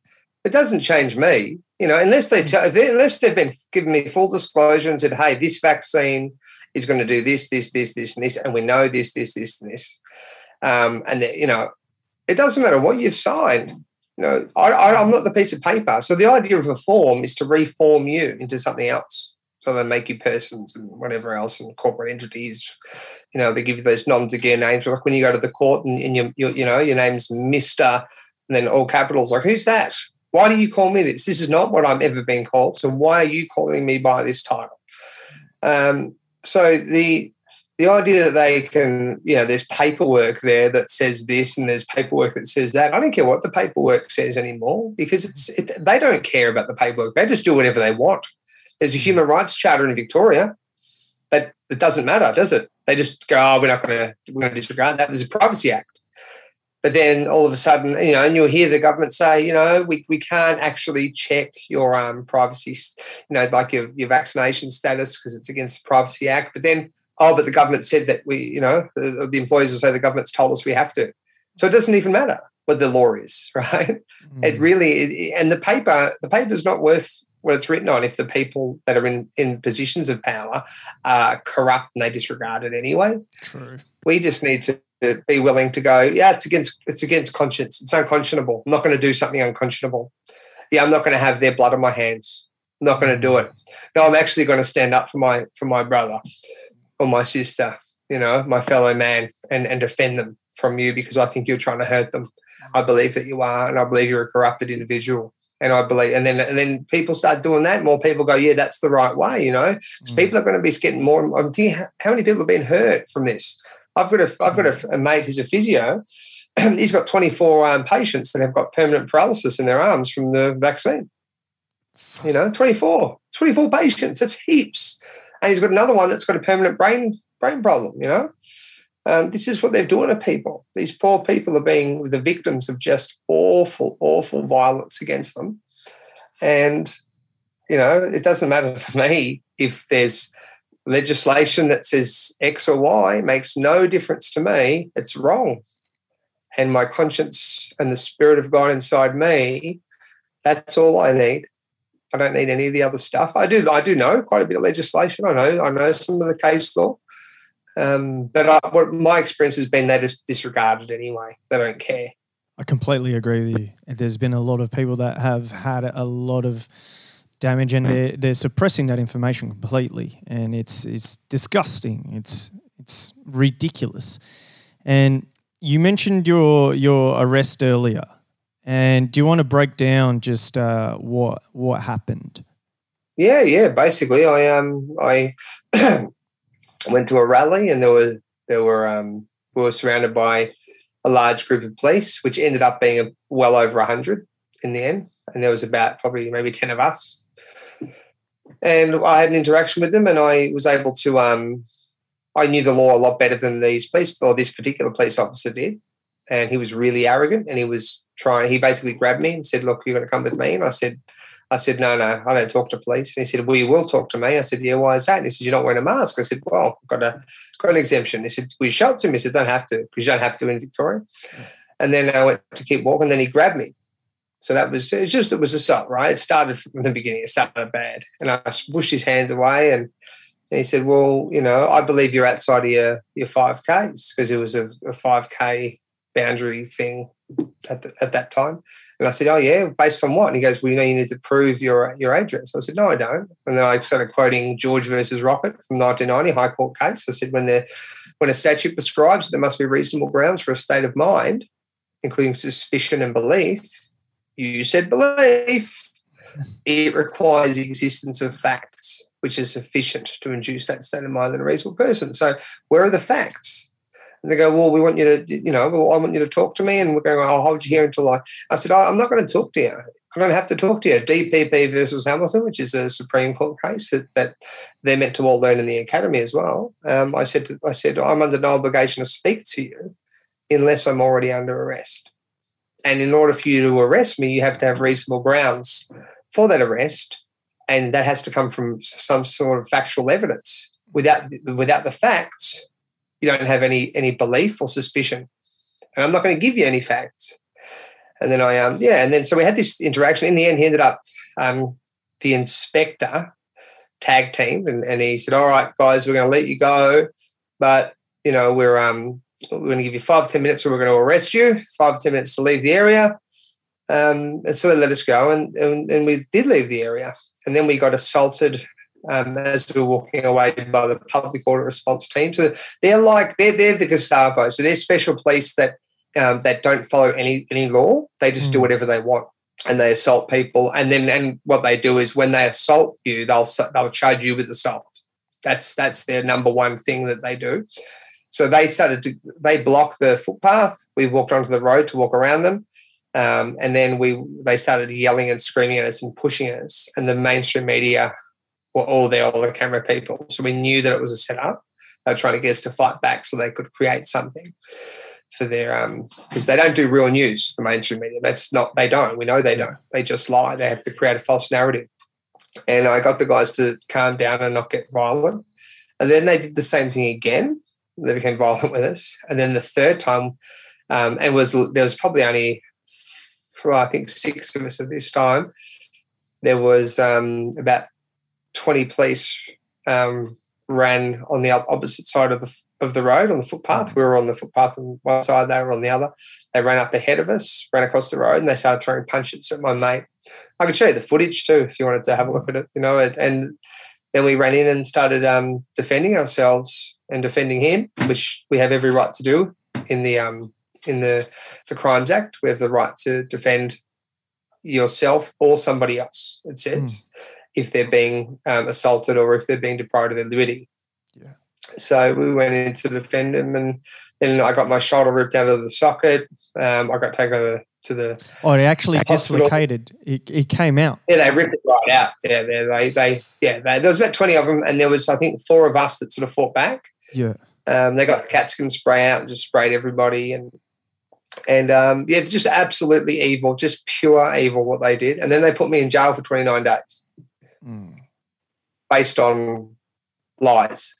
It doesn't change me, you know, unless they tell, unless they've been giving me full disclosure and said, "Hey, this vaccine is going to do this, this, this, this, and this, and we know this, this, this, and this." Um, and you know, it doesn't matter what you've signed. You know, I, I'm not the piece of paper. So the idea of a form is to reform you into something else. So they make you persons and whatever else and corporate entities. You know, they give you those noms gear names. Like when you go to the court and, and you, you, you know, your name's Mister, and then all capitals. Like, who's that? Why do you call me this? This is not what I'm ever being called. So why are you calling me by this title? Um, so the the idea that they can, you know, there's paperwork there that says this and there's paperwork that says that. I don't care what the paperwork says anymore because it's it, they don't care about the paperwork. They just do whatever they want. There's a human rights charter in Victoria, but it doesn't matter, does it? They just go, oh, we're not going to we're going to disregard that. There's a Privacy Act. But then all of a sudden, you know, and you'll hear the government say, you know, we, we can't actually check your um, privacy, you know, like your, your vaccination status because it's against the Privacy Act. But then, oh, but the government said that we, you know, the, the employees will say the government's told us we have to. So it doesn't even matter what the law is, right? Mm. It really, it, and the paper, the paper is not worth what it's written on if the people that are in, in positions of power are corrupt and they disregard it anyway. True. We just need to be willing to go, yeah, it's against it's against conscience. It's unconscionable. I'm not going to do something unconscionable. Yeah, I'm not going to have their blood on my hands. I'm not going to do it. No, I'm actually going to stand up for my for my brother or my sister, you know, my fellow man and, and defend them from you because I think you're trying to hurt them. I believe that you are, and I believe you're a corrupted individual and I believe, and then and then people start doing that. More people go, yeah, that's the right way, you know. Mm. People are going to be getting more. I'm thinking, how many people have been hurt from this? I've got a I've got a, mm. a mate who's a physio. He's got 24 um, patients that have got permanent paralysis in their arms from the vaccine. You know, 24, 24 patients. That's heaps. And he's got another one that's got a permanent brain brain problem. You know, um, this is what they're doing to people. These poor people are being the victims of just awful, awful violence against them. And, you know, it doesn't matter to me if there's legislation that says X or Y, it makes no difference to me. It's wrong. And my conscience and the spirit of God inside me, that's all I need. I don't need any of the other stuff. I do I do know quite a bit of legislation. I know I know some of the case law. Um, but I, what my experience has been, they just disregard it anyway. They don't care. I completely agree with you. There's been a lot of people that have had a lot of damage, and they're, they're suppressing that information completely, and it's it's disgusting. It's it's ridiculous. And you mentioned your your arrest earlier, and do you want to break down just uh, what what happened? Yeah, yeah. Basically, I um I went to a rally and there were there were um, we were surrounded by a large group of police, which ended up being well over hundred in the end, and there was about probably maybe ten of us. And I had an interaction with them, and I was able to. Um, I knew the law a lot better than these police or this particular police officer did, and he was really arrogant, and he was trying. He basically grabbed me and said, "Look, you're going to come with me," and I said, I said, no, no, I don't talk to police. And he said, well, you will talk to me. I said, yeah, why is that? And he said, you're not wearing a mask. I said, well, I've got, a, got an exemption. He said, will you show to me? I said, don't have to, because you don't have to in Victoria. And then I went to keep walking. Then he grabbed me. So that was, it was just, it was assault, right? It started from the beginning. It started bad. And I pushed his hands away and, and he said, well, you know, I believe you're outside of your, your 5Ks because it was a, a 5K boundary thing at, the, at that time. And I said, "Oh yeah, based on what?" And he goes, "Well, you know, you need to prove your your address." I said, "No, I don't." And then I started quoting George versus Rockett from 1990 High Court case. I said, "When the when a statute prescribes there must be reasonable grounds for a state of mind, including suspicion and belief." You said belief. it requires the existence of facts, which is sufficient to induce that state of mind in a reasonable person. So, where are the facts? And they go, well, we want you to, you know, well, I want you to talk to me. And we're going, I'll hold you here until I. I said, I'm not going to talk to you. Going to have to talk to you. DPP versus Hamilton, which is a Supreme Court case that, that they're meant to all learn in the academy as well. Um, I said, to, I said, I'm under no obligation to speak to you unless I'm already under arrest. And in order for you to arrest me, you have to have reasonable grounds for that arrest, and that has to come from some sort of factual evidence. Without without the facts, you don't have any any belief or suspicion. And I'm not going to give you any facts. And then I um yeah, and then so we had this interaction. In the end, he ended up um the inspector tag team and, and he said, All right, guys, we're gonna let you go, but you know, we're um we're going to give you five ten minutes or we're going to arrest you, five ten minutes to leave the area. Um, and so they let us go, and, and, and we did leave the area. And then we got assaulted um, as we were walking away by the public order response team. So they're like they're they're the Gestapo. So they're special police that um, that don't follow any any law. They just mm. do whatever they want, and they assault people. And then and what they do is when they assault you, they'll they'll charge you with assault. That's that's their number one thing that they do. So they started to they blocked the footpath. We walked onto the road to walk around them. Um, and then we they started yelling and screaming at us and pushing us. And the mainstream media were all there, all the camera people. So we knew that it was a setup. They were trying to get us to fight back so they could create something for their um because they don't do real news, the mainstream media. That's not they don't. We know they don't. They just lie. They have to create a false narrative. And I got the guys to calm down and not get violent. And then they did the same thing again they became violent with us. And then the third time, um, and was there was probably only, well, I think six of us at this time. There was um, about twenty police um, ran on the opposite side of the of the road on the footpath. We were on the footpath on one side, they were on the other. They ran up ahead of us, ran across the road, and they started throwing punches at my mate. I could show you the footage too if you wanted to have a look at it. You know, and then we ran in and started um, defending ourselves and defending him, which we have every right to do in the um, in the the Crimes Act. We have the right to defend yourself or somebody else. It says mm. If they're being um, assaulted or if they're being deprived of their liberty. Yeah. So we went in to defend him, and then I got my shoulder ripped out of the socket. Um, I got taken to the oh, it actually hospital. dislocated. It, it came out. Yeah, they ripped it right out. Yeah, they, they, yeah, they, there was about twenty of them, and there was I think four of us that sort of fought back. Yeah. Um, they got capsicum spray out and just sprayed everybody and and um, yeah, just absolutely evil, just pure evil what they did. And then they put me in jail for 29 days mm. based on lies.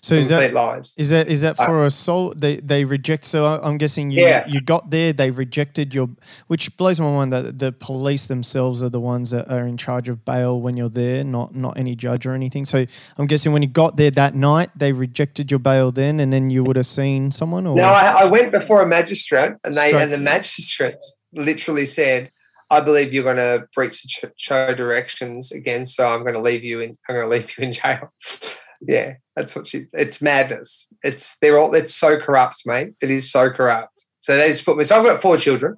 So is that lies. is that is that uh, for uh, assault? They they reject. So I'm guessing you yeah. you got there. They rejected your, which blows my mind that the police themselves are the ones that are in charge of bail when you're there, not not any judge or anything. So I'm guessing when you got there that night, they rejected your bail then, and then you would have seen someone. Or? No, I, I went before a magistrate, and they Straight. and the magistrate literally said. I believe you're going to breach the show directions again, so I'm going to leave you in. I'm going to leave you in jail. yeah, that's what she. It's madness. It's they're all. It's so corrupt, mate. It is so corrupt. So they just put me. So I've got four children.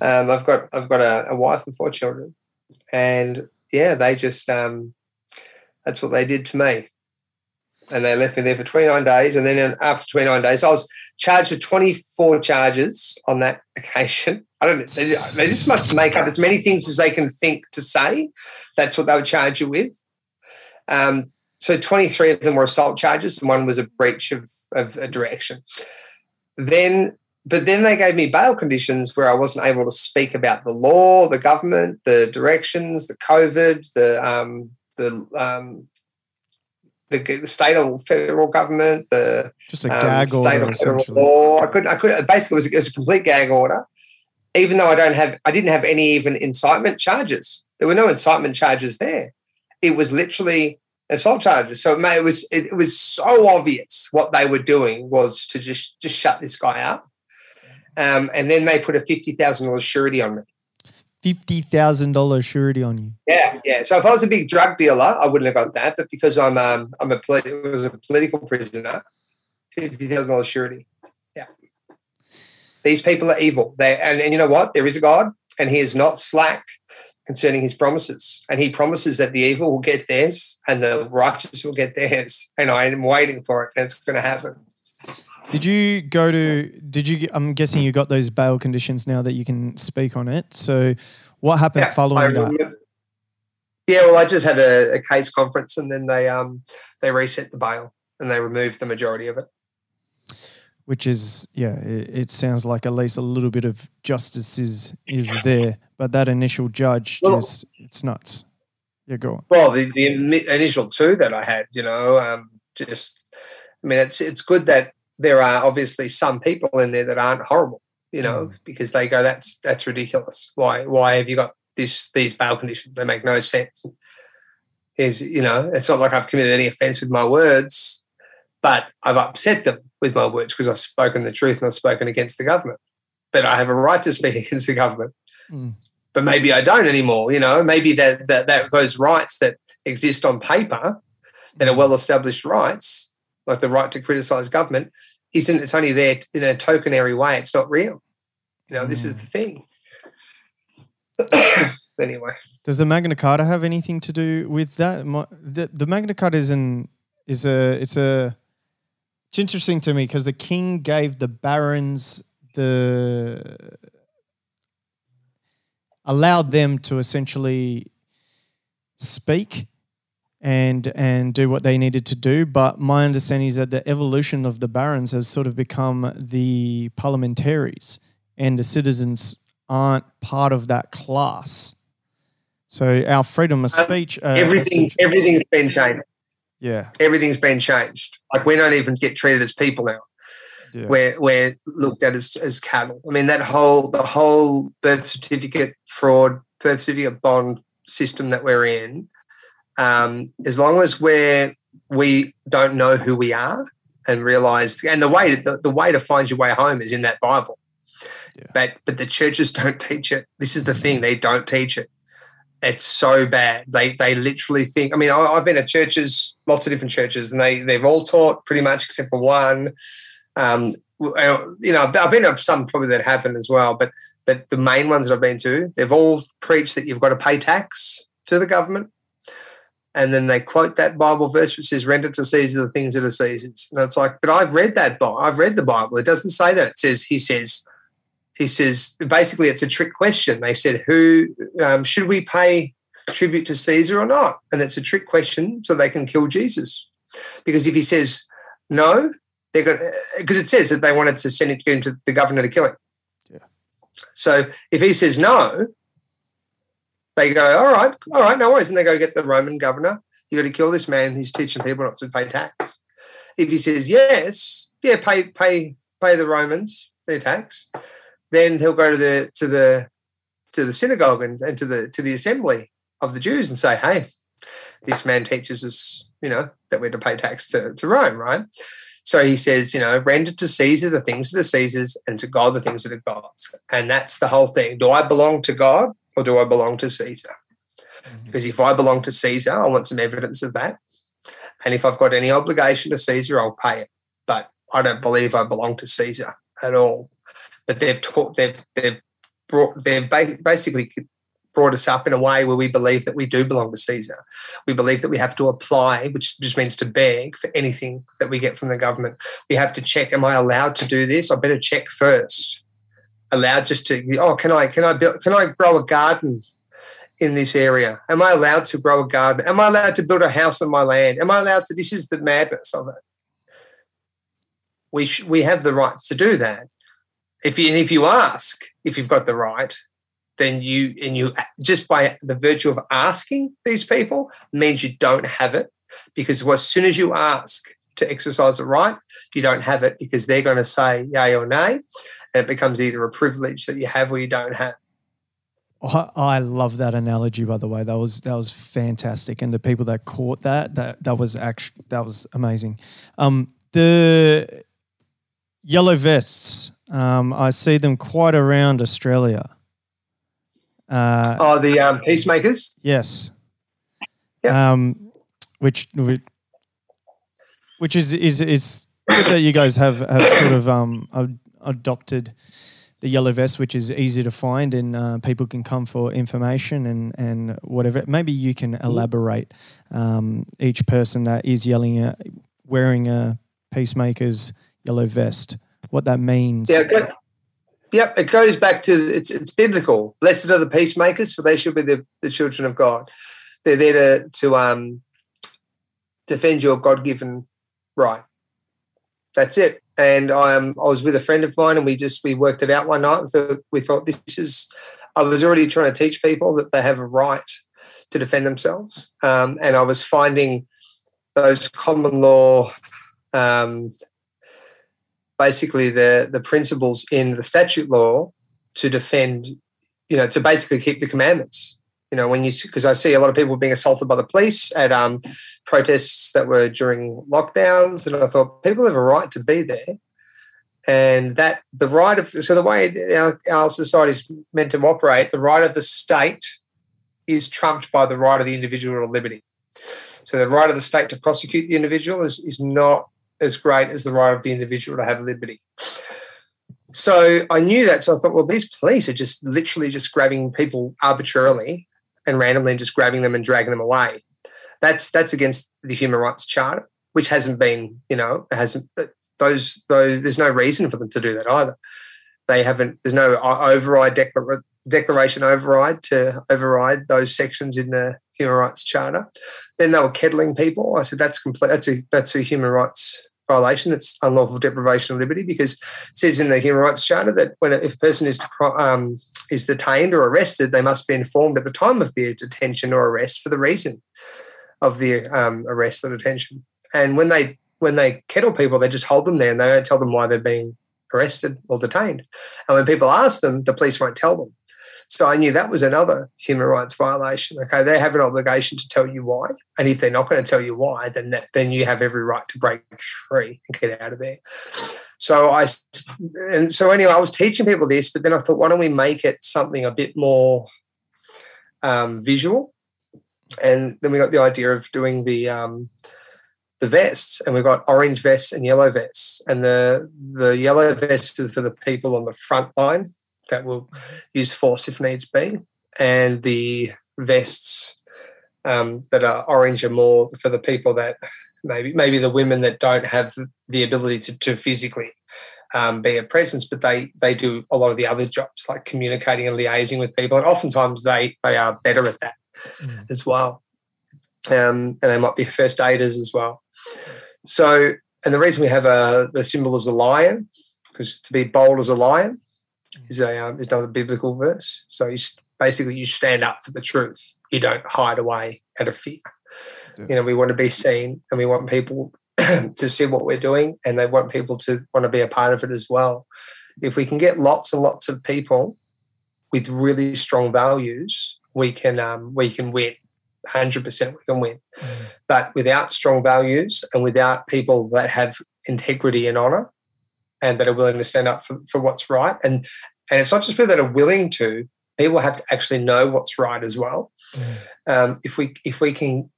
Um, I've got I've got a, a wife and four children, and yeah, they just um, that's what they did to me. And they left me there for 29 days. And then after 29 days, I was charged with 24 charges on that occasion. I don't know. They, they just must make up as many things as they can think to say. That's what they would charge you with. Um, so 23 of them were assault charges and one was a breach of, of a direction. Then, but then they gave me bail conditions where I wasn't able to speak about the law, the government, the directions, the COVID, the um, the um, the, state or federal government, the just a um, gag um, state order, federal law. I couldn't. I could basically it was, it was a complete gag order. Even though I don't have, I didn't have any even incitement charges. There were no incitement charges there. It was literally assault charges. So it, was it, it, was so obvious what they were doing was to just just shut this guy up. Um, and then they put a fifty thousand dollars surety on me. Fifty thousand dollars surety on you. Yeah, yeah. So if I was a big drug dealer, I wouldn't have got that. But because I'm um, I'm a was a political prisoner, fifty thousand dollars surety. These people are evil. They and, and you know what? There is a God, and He is not slack concerning his promises. And he promises that the evil will get theirs and the righteous will get theirs. And I am waiting for it, and it's going to happen. Did you go to? Did you? I'm guessing you got those bail conditions now that you can speak on it. So, what happened Yeah, following that? Yeah, well, I just had a, a case conference, and then they um they reset the bail and they removed the majority of it. Which is, yeah, it, it sounds like at least a little bit of justice is is there. But that initial judge, Well- just it's nuts. Yeah, go on. Well, the, the initial two that I had, you know, um, just I mean, it's it's good that there are obviously some people in there that aren't horrible, you know, because they go, that's that's ridiculous. Why why have you got this these bail conditions? They make no sense. Is you know, it's not like I've committed any offence with my words, but I've upset them with my words because I've spoken the truth and I've spoken against the government. But I have a right to speak against the government Mm. but maybe I don't anymore. You know, maybe that that, that those rights that exist on paper that are well established rights, like the right to criticize government, isn't it's only there in a tokenary way. It's not real. You know, this is the thing. anyway, Does the Magna Carta have anything to do with that? The, the Magna Carta is an is a it's a it's interesting to me because the king gave the barons the allowed them to essentially speak and and do what they needed to do. But my understanding is that the evolution of the barons has sort of become the parliamentaries, and the citizens aren't part of that class. So our freedom of Um, speech, uh, everything everything's been changed. Yeah, Everything's been changed. Like we don't even get treated as people now. yeah, we're we're looked at as, as cattle. I mean that whole the whole birth certificate fraud, birth certificate bond system that we're in. Um, as long as we're we don't know who we are and realize, and the way the, the way to find your way home is in that Bible. Yeah. But but the churches don't teach it. This is the thing; they don't teach it. It's so bad. They they literally think. I mean, I, I've been at churches, lots of different churches, and they they've all taught pretty much except for one um, you know, I've been to some probably that haven't as well, but but the main ones that I've been to, they've all preached that you've got to pay tax to the government, and then they quote that Bible verse which says, "Render to Caesar the things that are Caesar's." And it's like, but I've read that. I've read the Bible. It doesn't say that. It says he says he says basically it's a trick question. They said, "Who um, should we pay tribute to Caesar or not?" And it's a trick question, so they can kill Jesus, because if he says no, they're going because it says that they wanted to send it to him to the governor to kill him. Yeah. So if he says no, they go, all right, all right, no worries, and they go get the Roman governor. You got to kill this man. He's teaching people not to pay tax. If he says yes, yeah, pay pay pay the Romans their tax, then he'll go to the to the to the synagogue and, and to the to the assembly of the Jews and say, hey, this man teaches us, you know, that we're to pay tax to, to Rome, right? So he says, you know, render to Caesar the things that are Caesar's and to God the things that are God's. And that's the whole thing. Do I belong to God or do I belong to Caesar? Mm-hmm. Because if I belong to Caesar, I want some evidence of that. And if I've got any obligation to Caesar, I'll pay it. But I don't believe I belong to Caesar at all. But they've taught, they've, they've brought, they've ba- basically brought us up in a way where we believe that we do belong to Caesar. We believe that we have to apply, which just means to beg for anything that we get from the government. We have to check: Am I allowed to do this? I better check first. Allowed just to? Oh, can I? Can I build? Can I grow a garden in this area? Am I allowed to grow a garden? Am I allowed to build a house on my land? Am I allowed to? This is the madness of it. We sh- we have the right to do that. If you if you ask if you've got the right, then you and you just by the virtue of asking these people means you don't have it because as soon as you ask to exercise the right, you don't have it because they're going to say yay or nay, and it becomes either a privilege that you have or you don't have. I, I love that analogy. By the way, that was that was fantastic, and the people that caught that that that was actually that was amazing. Um, the yellow vests, um, I see them quite around Australia. Uh, Oh, the um, peacemakers. Yes. Um, which which- is is it's good that you guys have have sort of um ad- adopted the yellow vest, which is easy to find, and uh, people can come for information and and whatever. Maybe you can Mm-hmm. elaborate um, each person that is yelling, uh, wearing a peacemaker's yellow vest, what that means. Yeah, go, yep. It goes back to it's it's biblical. Blessed are the peacemakers, for they shall be the, the children of God. They're there to to um defend your God given right. That's it. And I um, I was with a friend of mine, and we just we worked it out one night. So we thought this is. I was already trying to teach people that they have a right to defend themselves, um, and I was finding those common law um, basically the the principles in the statute law to defend, you know, to basically keep the commandments. You know, when you because I see a lot of people being assaulted by the police at um, protests that were during lockdowns, and I thought people have a right to be there, and that the right of so the way our, our society is meant to operate, the right of the state is trumped by the right of the individual to liberty. So the right of the state to prosecute the individual is is not as great as the right of the individual to have liberty. So I knew that. So I thought, well, these police are just literally just grabbing people arbitrarily and randomly just grabbing them and dragging them away. That's that's against the Human Rights Charter, which hasn't been, you know, hasn't those those. There's no reason for them to do that either. They haven't. There's no override declar- declaration override to override those sections in the Human Rights Charter. Then they were kettling people. I said that's complete. That's a that's a human rights violation. That's unlawful deprivation of liberty because it says in the Human Rights Charter that when a, if a person is um, is detained or arrested, they must be informed at the time of their detention or arrest for the reason of the um, arrest or detention. And when they when they kettle people, they just hold them there and they don't tell them why they're being arrested or detained. And when people ask them, the police won't tell them. So I knew that was another human rights violation. Okay, they have an obligation to tell you why, and if they're not going to tell you why, then that, then you have every right to break free and get out of there. So I and so anyway, I was teaching people this, but then I thought, why don't we make it something a bit more um, visual? And then we got the idea of doing the um, the vests, and we've got orange vests and yellow vests, and the the yellow vests are for the people on the front line that will use force if needs be, and the vests um, that are orange are more for the people that maybe maybe the women that don't have the ability to, to physically um, be a presence, but they they do a lot of the other jobs like communicating and liaising with people, and oftentimes they they are better at that mm. as well. Um, and they might be first aiders as well. So, and the reason we have a the symbol is a lion, because to be bold as a lion is a um, is another biblical verse. So you basically you stand up for the truth. You don't hide away out of fear. Yeah. You know, we want to be seen, and we want people to see what we're doing, and they want people to want to be a part of it as well. If we can get lots and lots of people with really strong values, we can um, we can win. 100% we can win. Mm. But without strong values and without people that have integrity and honor and that are willing to stand up for, for what's right, and and it's not just people that are willing to, people have to actually know what's right as well. Mm. Um, if we if we can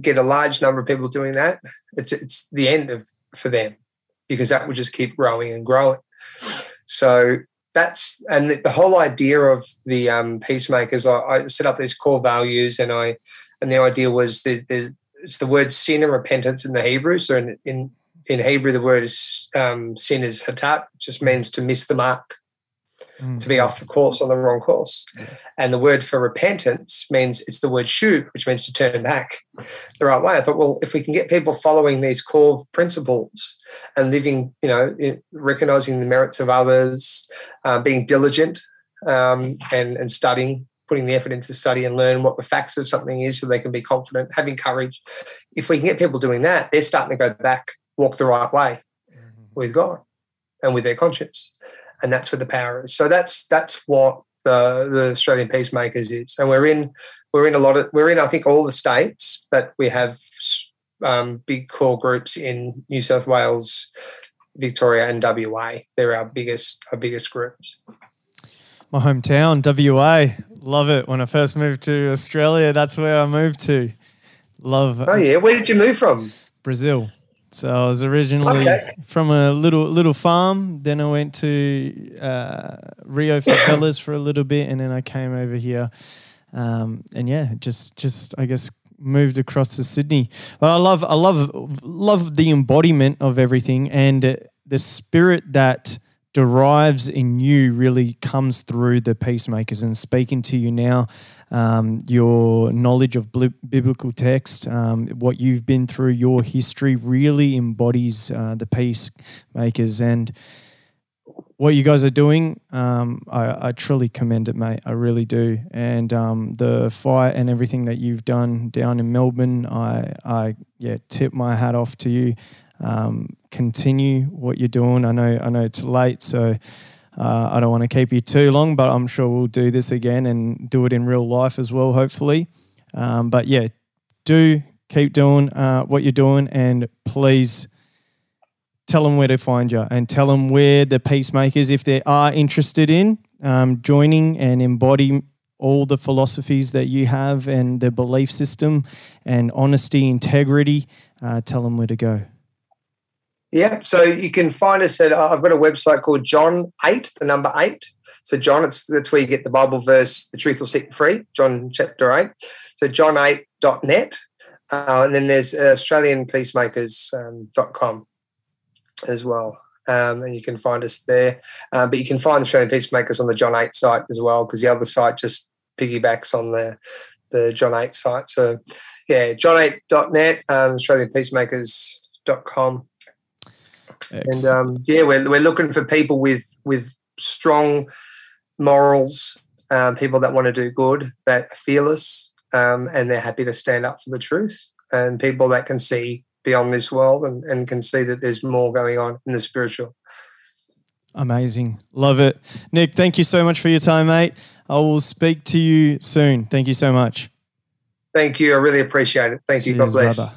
get a large number of people doing that, it's it's the end of for them because that will just keep growing and growing. So that's and the, whole idea of the um, peacemakers. I, I, set up these core values, and I and the idea was there's, there's it's the word sin and repentance in the Hebrew. So in in, in Hebrew, the word is um, sin is hatat, just means to miss the mark mm. to be off the course on the wrong course. Yeah. And the word for repentance means it's the word shu, which means to turn back the right way. I thought, well, if we can get people following these core principles and living, you know, recognizing the merits of others, um, being diligent um, and, and studying, putting the effort into study and learn what the facts of something is so they can be confident, having courage. If we can get people doing that, they're starting to go back, walk the right way mm-hmm. with God and with their conscience and that's where the power is. So that's that's what the the Australian Peacemakers is, and we're in we're in a lot of we're in I think all the states, but we have um, big core groups in New South Wales, Victoria, and WA. They're our biggest our biggest groups. My hometown, WA, love it. When I first moved to Australia, that's where I moved to. Love. Oh yeah, where did you move from? Brazil. So I was originally Okay. from a little little farm. Then I went to uh, Rio Favelas for a little bit, and then I came over here. Um, and yeah, just just I guess moved across to Sydney. But I love I love love the embodiment of everything and the spirit that derives in you really comes through the peacemakers and speaking to you now um, your knowledge of bli- biblical text um, what you've been through your history really embodies uh, the peacemakers and what you guys are doing, um, I, I truly commend it, mate. I really do. And um, the fight and everything that you've done down in Melbourne, I, I yeah, tip my hat off to you. Um, continue what you're doing. I know, I know it's late, so uh, I don't want to keep you too long, but I'm sure we'll do this again and do it in real life as well, hopefully. Um, but yeah, do keep doing uh, what you're doing, and please tell them where to find you and tell them where the peacemakers, if they are interested in um, joining and embodying all the philosophies that you have and the belief system and honesty, integrity, uh, tell them where to go. Yeah, so you can find us at. Uh, I've got a website called John Eight, the number eight. So John, it's that's where you get the Bible verse, "The truth will set you free." John chapter eight. So john8.net, uh, and then there's AustralianPeacemakers.com um, as well, um, and you can find us there. Um, but you can find Australian Peacemakers on the John Eight site as well, because the other site just piggybacks on the the John Eight site. So yeah, john8.net, um, AustralianPeacemakers.com and um, yeah, we're we're looking for people with with strong morals, um, people that want to do good, that are fearless, um, and they're happy to stand up for the truth, and people that can see beyond this world and, and can see that there's more going on in the spiritual. Amazing. Love it. Nick, thank you so much for your time, mate. I will speak to you soon. Thank you so much. Thank you. I really appreciate it. Thank you. God bless. brother.